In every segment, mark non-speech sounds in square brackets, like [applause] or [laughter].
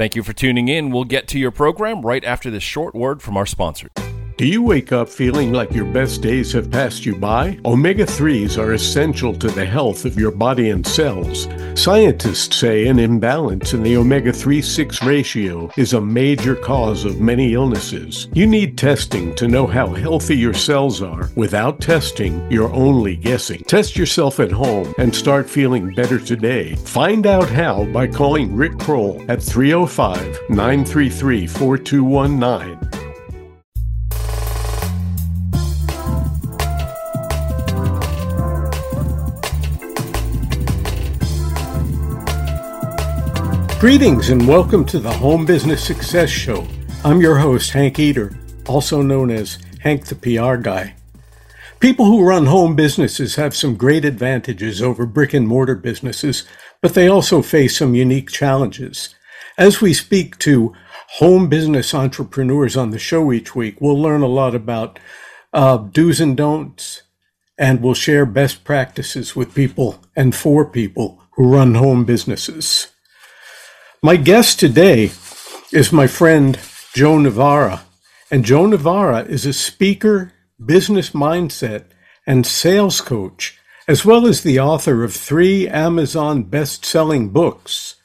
Thank you for tuning in. We'll get to your program right after this short word from our sponsor. Do you wake up feeling like your best days have passed you by? Omega 3s are essential to the health of your body and cells. Scientists say an imbalance in the omega 3 6 ratio is a major cause of many illnesses. You need testing to know how healthy your cells are. Without testing, you're only guessing. Test yourself at home and start feeling better today. Find out how by calling Rick Kroll at 305 933 4219. Greetings and welcome to the Home Business Success Show. I'm your host, Hank Eder, also known as Hank the PR Guy. People who run home businesses have some great advantages over brick and mortar businesses, but they also face some unique challenges. As we speak to home business entrepreneurs on the show each week, we'll learn a lot about uh, do's and don'ts, and we'll share best practices with people and for people who run home businesses. My guest today is my friend Joe Novara. And Joe Novara is a speaker, business mindset, and sales coach, as well as the author of three Amazon best selling books.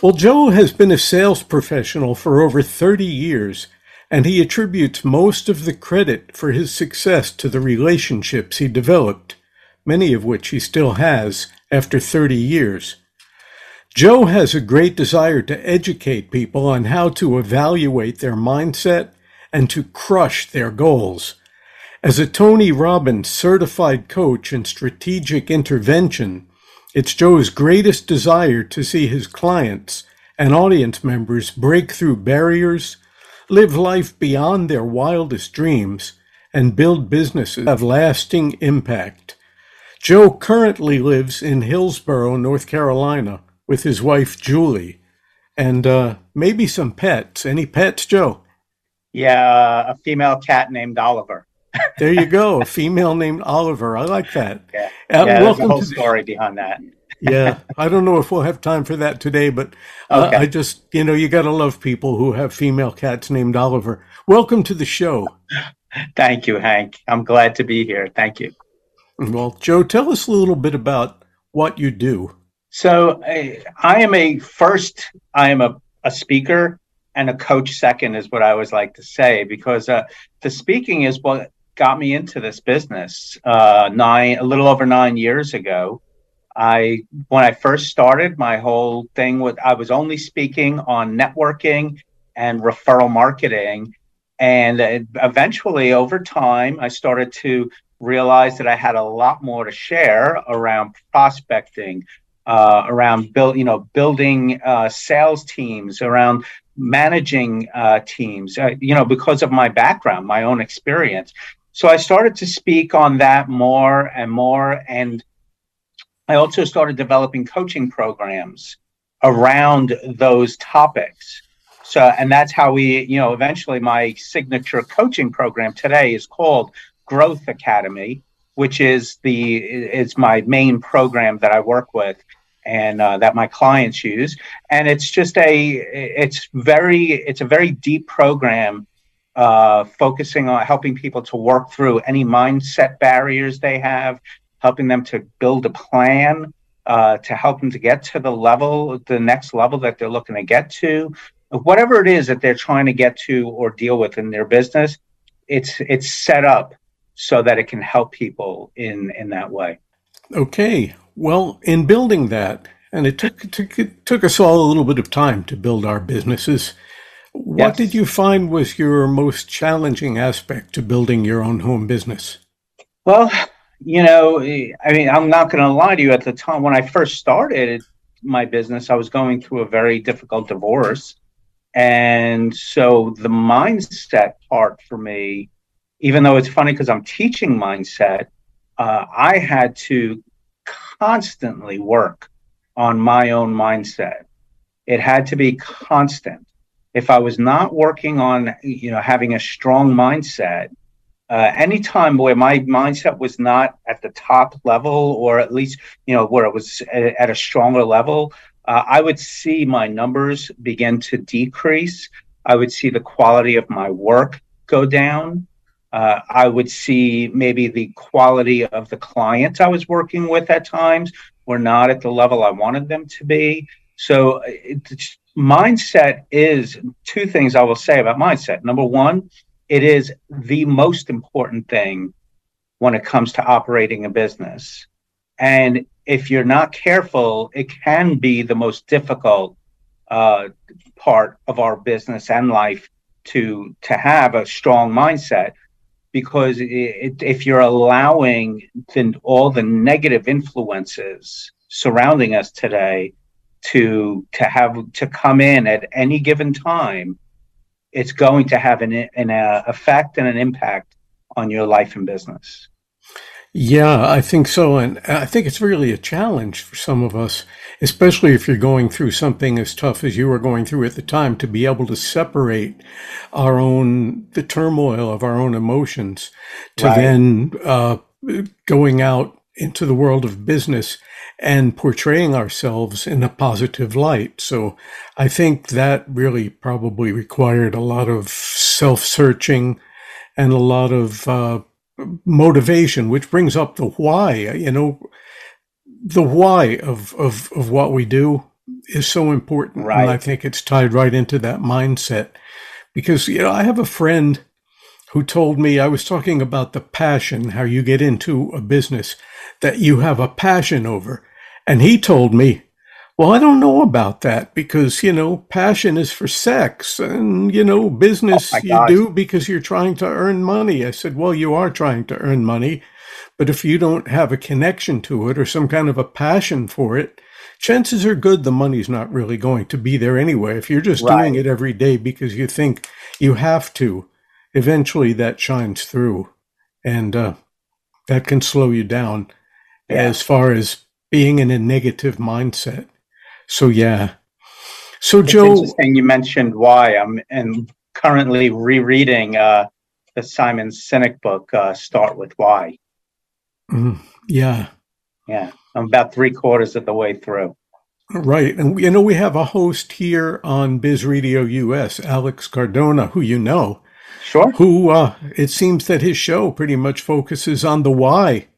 Well, Joe has been a sales professional for over 30 years, and he attributes most of the credit for his success to the relationships he developed, many of which he still has after 30 years. Joe has a great desire to educate people on how to evaluate their mindset and to crush their goals. As a Tony Robbins certified coach in strategic intervention, it's Joe's greatest desire to see his clients and audience members break through barriers, live life beyond their wildest dreams, and build businesses of lasting impact. Joe currently lives in Hillsborough, North Carolina, with his wife Julie, and uh, maybe some pets. Any pets, Joe? Yeah, a female cat named Oliver. [laughs] there you go, a female named Oliver. I like that. Yeah, uh, yeah welcome a whole story behind that. yeah, [laughs] I don't know if we'll have time for that today, but uh, okay. I just, you know, you got to love people who have female cats named Oliver. Welcome to the show. [laughs] Thank you, Hank. I'm glad to be here. Thank you. Well, Joe, tell us a little bit about what you do. So I, I am a first, I am a, a speaker and a coach second is what I always like to say because uh, the speaking is what got me into this business uh, nine, a little over nine years ago. I when I first started, my whole thing was I was only speaking on networking and referral marketing, and eventually, over time, I started to realize that I had a lot more to share around prospecting, uh, around build, you know, building uh, sales teams, around managing uh, teams. Uh, you know, because of my background, my own experience. So I started to speak on that more and more, and I also started developing coaching programs around those topics. So, and that's how we, you know, eventually my signature coaching program today is called Growth Academy, which is the is my main program that I work with and uh, that my clients use. And it's just a it's very it's a very deep program uh, focusing on helping people to work through any mindset barriers they have helping them to build a plan uh, to help them to get to the level the next level that they're looking to get to. Whatever it is that they're trying to get to or deal with in their business it's it's set up so that it can help people in in that way. Okay well, in building that, and it took, it took, it took us all a little bit of time to build our businesses. What yes. did you find was your most challenging aspect to building your own home business? Well, you know, I mean, I'm not going to lie to you. At the time when I first started my business, I was going through a very difficult divorce. And so the mindset part for me, even though it's funny because I'm teaching mindset, uh, I had to constantly work on my own mindset. It had to be constant. If I was not working on, you know, having a strong mindset, uh, anytime where my mindset was not at the top level, or at least, you know, where it was at, at a stronger level, uh, I would see my numbers begin to decrease. I would see the quality of my work go down. Uh, I would see maybe the quality of the clients I was working with at times were not at the level I wanted them to be. So, mindset is two things I will say about mindset. Number one, it is the most important thing when it comes to operating a business. And if you're not careful, it can be the most difficult uh, part of our business and life to to have a strong mindset because it, if you're allowing the, all the negative influences surrounding us today to to have to come in at any given time it's going to have an, an uh, effect and an impact on your life and business yeah, I think so. And I think it's really a challenge for some of us, especially if you're going through something as tough as you were going through at the time, to be able to separate our own, the turmoil of our own emotions to right. then uh, going out into the world of business and portraying ourselves in a positive light. So I think that really probably required a lot of self searching and a lot of uh, motivation, which brings up the why. You know, the why of of of what we do is so important, right. and I think it's tied right into that mindset. Because you know, I have a friend who told me I was talking about the passion, how you get into a business that you have a passion over, and he told me well, I don't know about that because, you know, passion is for sex and, you know, business oh you do because you're trying to earn money. I said, well, you are trying to earn money, but if you don't have a connection to it or some kind of a passion for it, chances are good the money's not really going to be there anyway. If you're just right. doing it every day because you think you have to, eventually that shines through and uh, that can slow you down yeah. as far as being in a negative mindset. So yeah. So it's Joe, interesting you mentioned why. I'm and currently rereading uh, the Simon Sinek book, uh, Start with Why. Mm, yeah. Yeah, I'm about three quarters of the way through. Right, and you know we have a host here on Biz Radio US, Alex Cardona, who you know. Sure. Who uh, it seems that his show pretty much focuses on the why,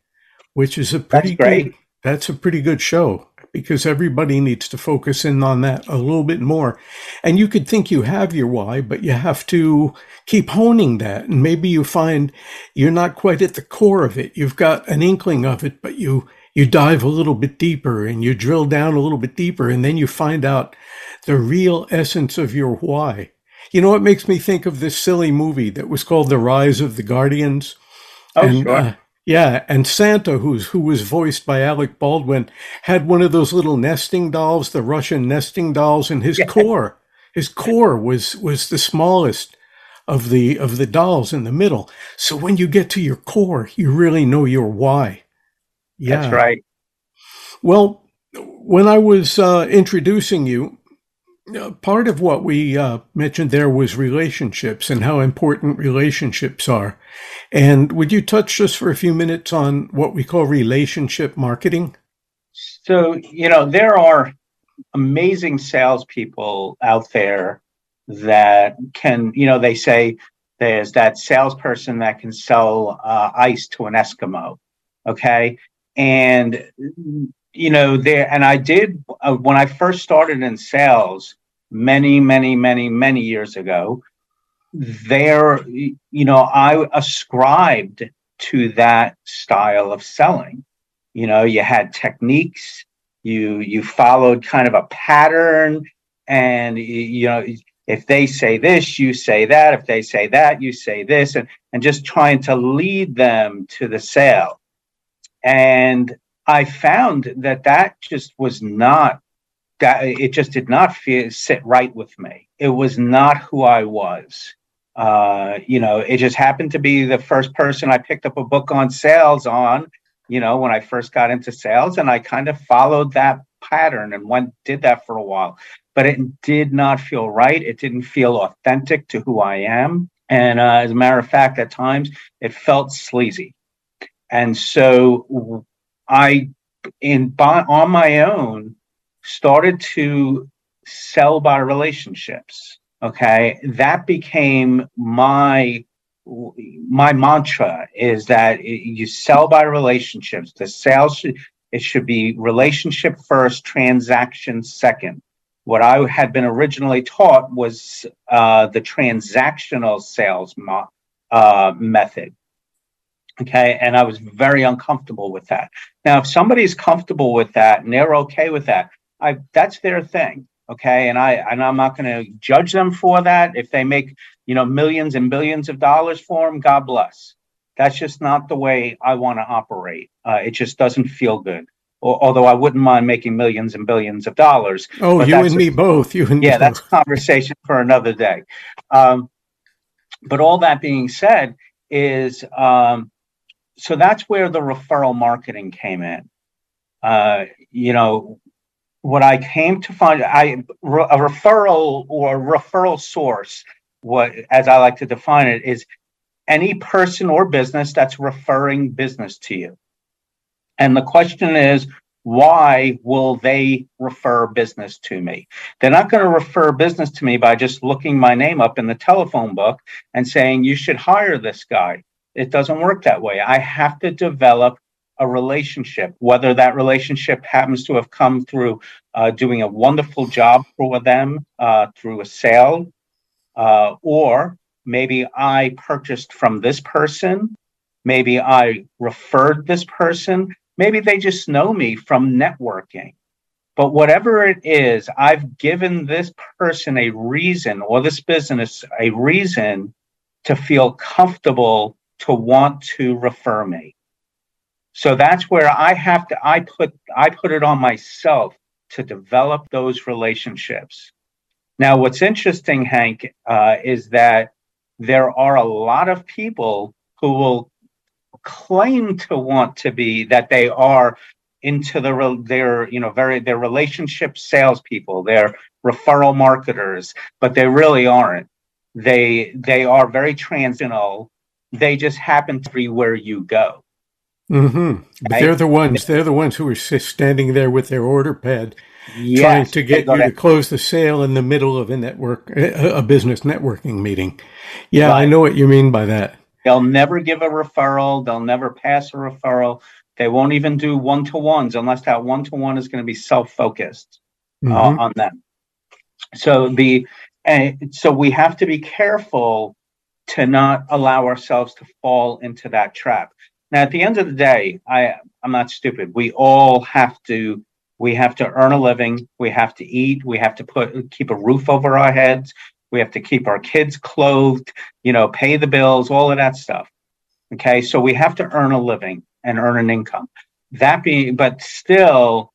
which is a pretty that's great. Good, that's a pretty good show because everybody needs to focus in on that a little bit more. And you could think you have your why, but you have to keep honing that. And maybe you find you're not quite at the core of it. You've got an inkling of it, but you, you dive a little bit deeper and you drill down a little bit deeper and then you find out the real essence of your why. You know, it makes me think of this silly movie that was called The Rise of the Guardians. Oh, and, sure. Uh, yeah, and Santa, who's who was voiced by Alec Baldwin, had one of those little nesting dolls, the Russian nesting dolls, and his yeah. core, his core was was the smallest of the of the dolls in the middle. So when you get to your core, you really know your why. Yeah, that's right. Well, when I was uh, introducing you, part of what we uh, mentioned there was relationships and how important relationships are. And would you touch just for a few minutes on what we call relationship marketing? So, you know, there are amazing salespeople out there that can, you know, they say there's that salesperson that can sell uh, ice to an Eskimo. Okay. And you know there and i did uh, when i first started in sales many many many many years ago there you know i ascribed to that style of selling. You know you had techniques you you followed kind of a pattern and you know if they say this you say that if they say that you say this and and just trying to lead them to the sale. And I found that that just was not that it just did not feel, sit right with me. It was not who I was. Uh, you know, it just happened to be the first person I picked up a book on sales on, you know, when I first got into sales, and I kind of followed that pattern and went did that for a while. But it did not feel right. It didn't feel authentic to who I am. And uh, as a matter of fact, at times it felt sleazy. And so I, in on my own, started to sell by relationships. Okay. That became my my mantra is that you sell by relationships. The sales should, it should be relationship first, transaction second. What I had been originally taught was uh, the transactional sales mo- uh, method. Okay, and I was very uncomfortable with that. Now, if somebody's comfortable with that and they're okay with that, I that's their thing. Okay, and I and I'm not going to judge them for that. If they make you know millions and billions of dollars for them, God bless. That's just not the way I want to operate. Uh, it just doesn't feel good. Or, although I wouldn't mind making millions and billions of dollars. Oh, you and a, me both. You and yeah, me that's both. conversation for another day. Um, but all that being said, is um, so that's where the referral marketing came in. Uh, you know, what I came to find, I a referral or referral source, what as I like to define it, is any person or business that's referring business to you. And the question is, why will they refer business to me? They're not going to refer business to me by just looking my name up in the telephone book and saying, you should hire this guy. It doesn't work that way. I have to develop a relationship, whether that relationship happens to have come through uh, doing a wonderful job for them uh, through a sale, uh, or maybe I purchased from this person, maybe I referred this person, maybe they just know me from networking. But whatever it is, I've given this person a reason or this business a reason to feel comfortable to want to refer me. So that's where I have to I put I put it on myself to develop those relationships. Now, what's interesting, Hank, uh, is that there are a lot of people who will claim to want to be that they are into the their you know very their relationship salespeople, they're referral marketers, but they really aren't. They they are very transactional they just happen to be where you go. Mm-hmm. But right? they're the ones. They're the ones who are standing there with their order pad, yes, trying to get you to close the sale in the middle of a network, a business networking meeting. Yeah, right. I know what you mean by that. They'll never give a referral. They'll never pass a referral. They won't even do one to ones unless that one to one is going to be self focused uh, mm-hmm. uh, on them. So the uh, so we have to be careful to not allow ourselves to fall into that trap. Now, at the end of the day, I I'm not stupid. We all have to we have to earn a living. We have to eat. We have to put keep a roof over our heads. We have to keep our kids clothed. You know, pay the bills, all of that stuff. Okay, so we have to earn a living and earn an income. That being, but still,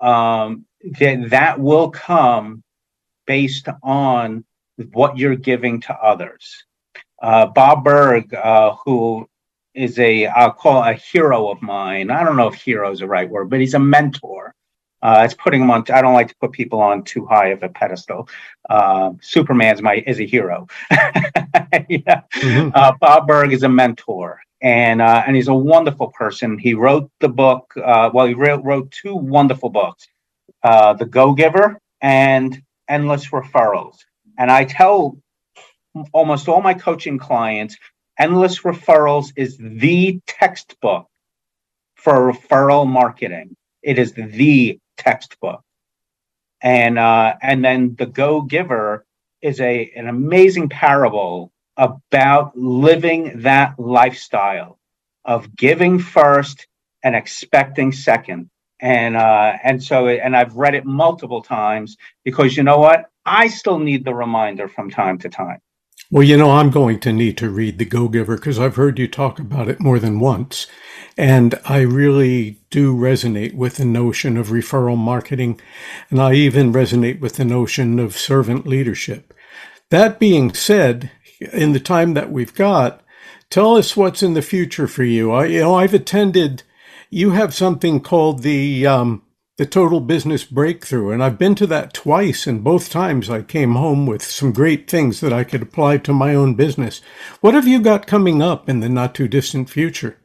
um, that that will come based on what you're giving to others uh, Bob Burg, uh, who is a I'll call a hero of mine. I don't know if hero is the right word, but he's a mentor. Uh, it's putting him on. I don't like to put people on too high of a pedestal. Uh, Superman's my is a hero. [laughs] yeah. mm-hmm. uh, Bob Burg is a mentor, and uh, and he's a wonderful person. He wrote the book. Uh, well, he wrote, wrote two wonderful books, uh, The Go Giver and Endless Referrals. And I tell almost all my coaching clients, Endless Referrals is the textbook for referral marketing. It is the textbook. And uh, and then the Go Giver is a an amazing parable about living that lifestyle of giving first and expecting second. And uh, and so and I've read it multiple times because you know what? I still need the reminder from time to time. Well, you know, I'm going to need to read The Go Giver because I've heard you talk about it more than once. And I really do resonate with the notion of referral marketing. And I even resonate with the notion of servant leadership. That being said, in the time that we've got, tell us what's in the future for you. I, you know, I've attended, you have something called the, um, the total business breakthrough. And I've been to that twice, and both times I came home with some great things that I could apply to my own business. What have you got coming up in the not too distant future?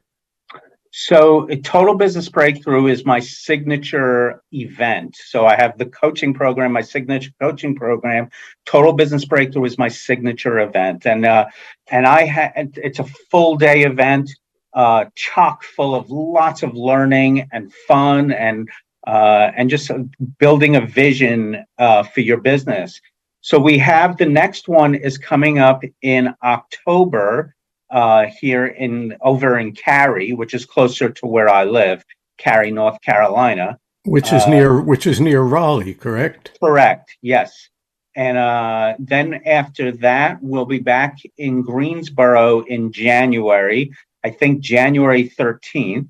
So, a Total Business Breakthrough is my signature event. So, I have the coaching program, my signature coaching program. Total Business Breakthrough is my signature event, and uh, and I had it's a full day event, uh, chock full of lots of learning and fun, and uh, and just building a vision uh, for your business. So, we have the next one is coming up in October uh, here in over in Cary, which is closer to where I live, Cary, North Carolina. Which is uh, near which is near Raleigh, correct? Correct. Yes. And uh, then after that, we'll be back in Greensboro in January. I think January 13th,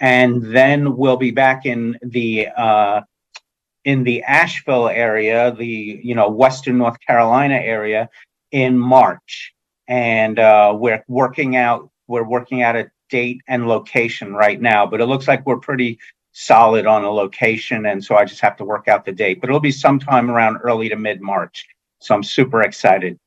and then we'll be back in the uh, in the Asheville area, the you know Western North Carolina area, in March. And uh, we're working out we're working out a date and location right now but it looks like we're pretty solid on a location. And so i just have to work out the date but it'll be sometime around early to mid march so i'm super excited.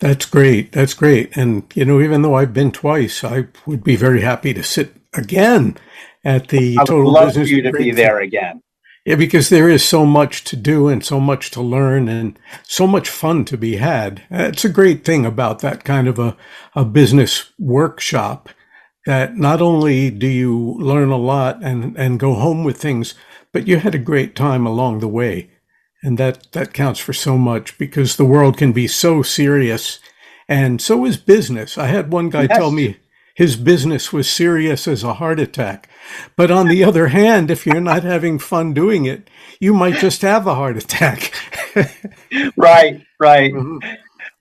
That's great. That's great. And you know even though i've been twice i would be very happy to sit again at the I would total love business for you to be there again yeah, because there is so much to do and so much to learn and so much fun to be had. It's a great thing about that kind of a, a business workshop that not only do you learn a lot and, and go home with things, but you had a great time along the way. And that, that counts for so much because the world can be so serious and so is business. I had one guy yes. tell me his business was serious as a heart attack. But on the other hand, if you're not having fun doing it, you might just have a heart attack. [laughs] right, right. Mm-hmm.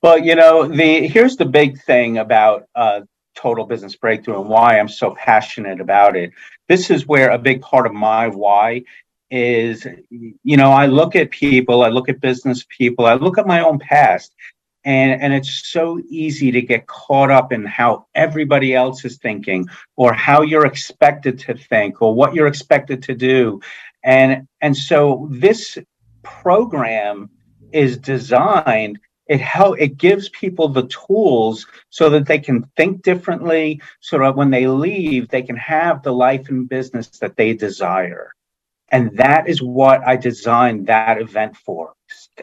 Well, you know, the here's the big thing about uh, total business breakthrough and why I'm so passionate about it. This is where a big part of my why is you know i look at people i look at business people i look at my own past and and it's so easy to get caught up in how everybody else is thinking or how you're expected to think or what you're expected to do. And and so this program is designed it help it gives people the tools so that they can think differently so that when they leave they can have the life and business that they desire. And that is what i designed that event for.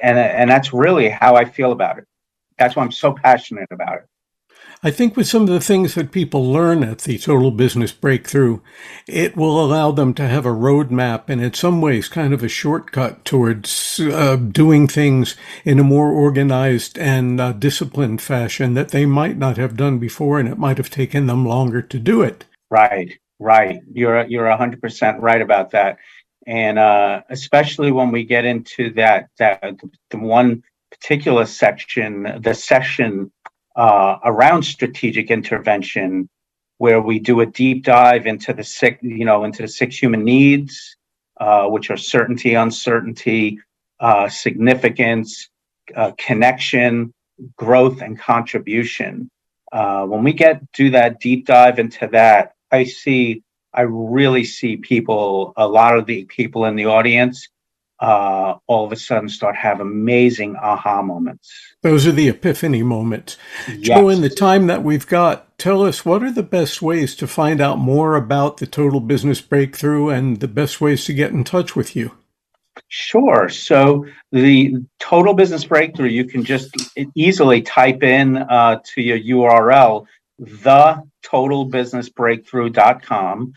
And and that's really how i feel about it that's why I'm so passionate about it. I think with some of the things that people learn at the Total Business Breakthrough, it will allow them to have a roadmap and in some ways kind of a shortcut towards uh, doing things in a more organized and uh, disciplined fashion that they might not have done before and it might have taken them longer to do it. Right, right. You're, you're 100% right about that. And uh, especially when we get into that, that the one particular section, the session uh, around strategic intervention, where we do a deep dive into the six, you know, into the six human needs, uh, which are certainty, uncertainty, uh, significance, uh, connection, growth, and contribution. Uh, when we get do that deep dive into that, I see, I really see people, a lot of the people in the audience uh, all of a sudden start have amazing aha moments. Those are the epiphany moments. Yes. Joe, in the time that we've got, tell us what are the best ways to find out more about the Total Business Breakthrough and the best ways to get in touch with you? Sure. So the Total Business Breakthrough, you can just easily type in uh, to your URL, the totalbusinessbreakthrough.com.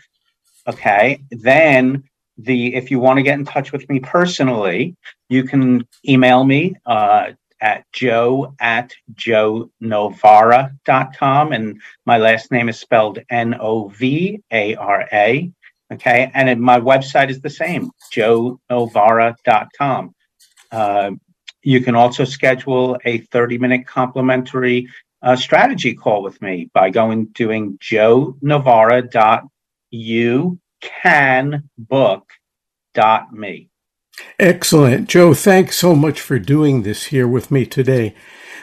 Okay. Then the if you want to get in touch with me personally, you can email me uh, at joe at joenovara.com. And my last name is spelled N O V A R A. Okay. And my website is the same, joenovara.com. Uh, you can also schedule a 30 minute complimentary uh, strategy call with me by going doing joenovara.u canbook.me. Excellent. Joe, thanks so much for doing this here with me today.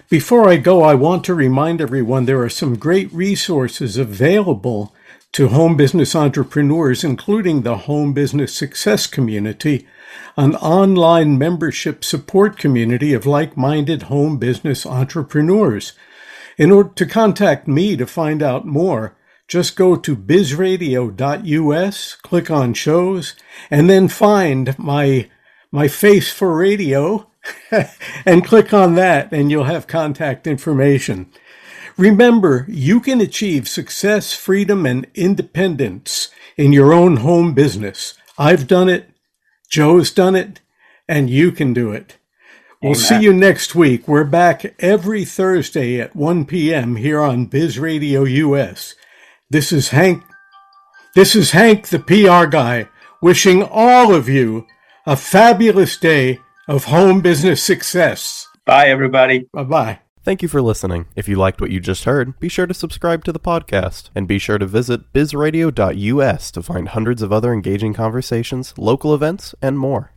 Before I go, I want to remind everyone there are some great resources available to home business entrepreneurs, including the Home Business Success Community, an online membership support community of like minded home business entrepreneurs. In order to contact me to find out more, just go to bizradio.us, click on shows, and then find my my face for radio [laughs] and click on that and you'll have contact information. Remember, you can achieve success, freedom, and independence in your own home business. I've done it, Joe's done it, and you can do it. We'll Amen. see you next week. We're back every Thursday at 1 p.m. here on Biz Radio US. This is Hank. This is Hank, the PR guy, wishing all of you a fabulous day of home business success. Bye, everybody. Bye bye. Thank you for listening. If you liked what you just heard, be sure to subscribe to the podcast and be sure to visit bizradio.us to find hundreds of other engaging conversations, local events, and more.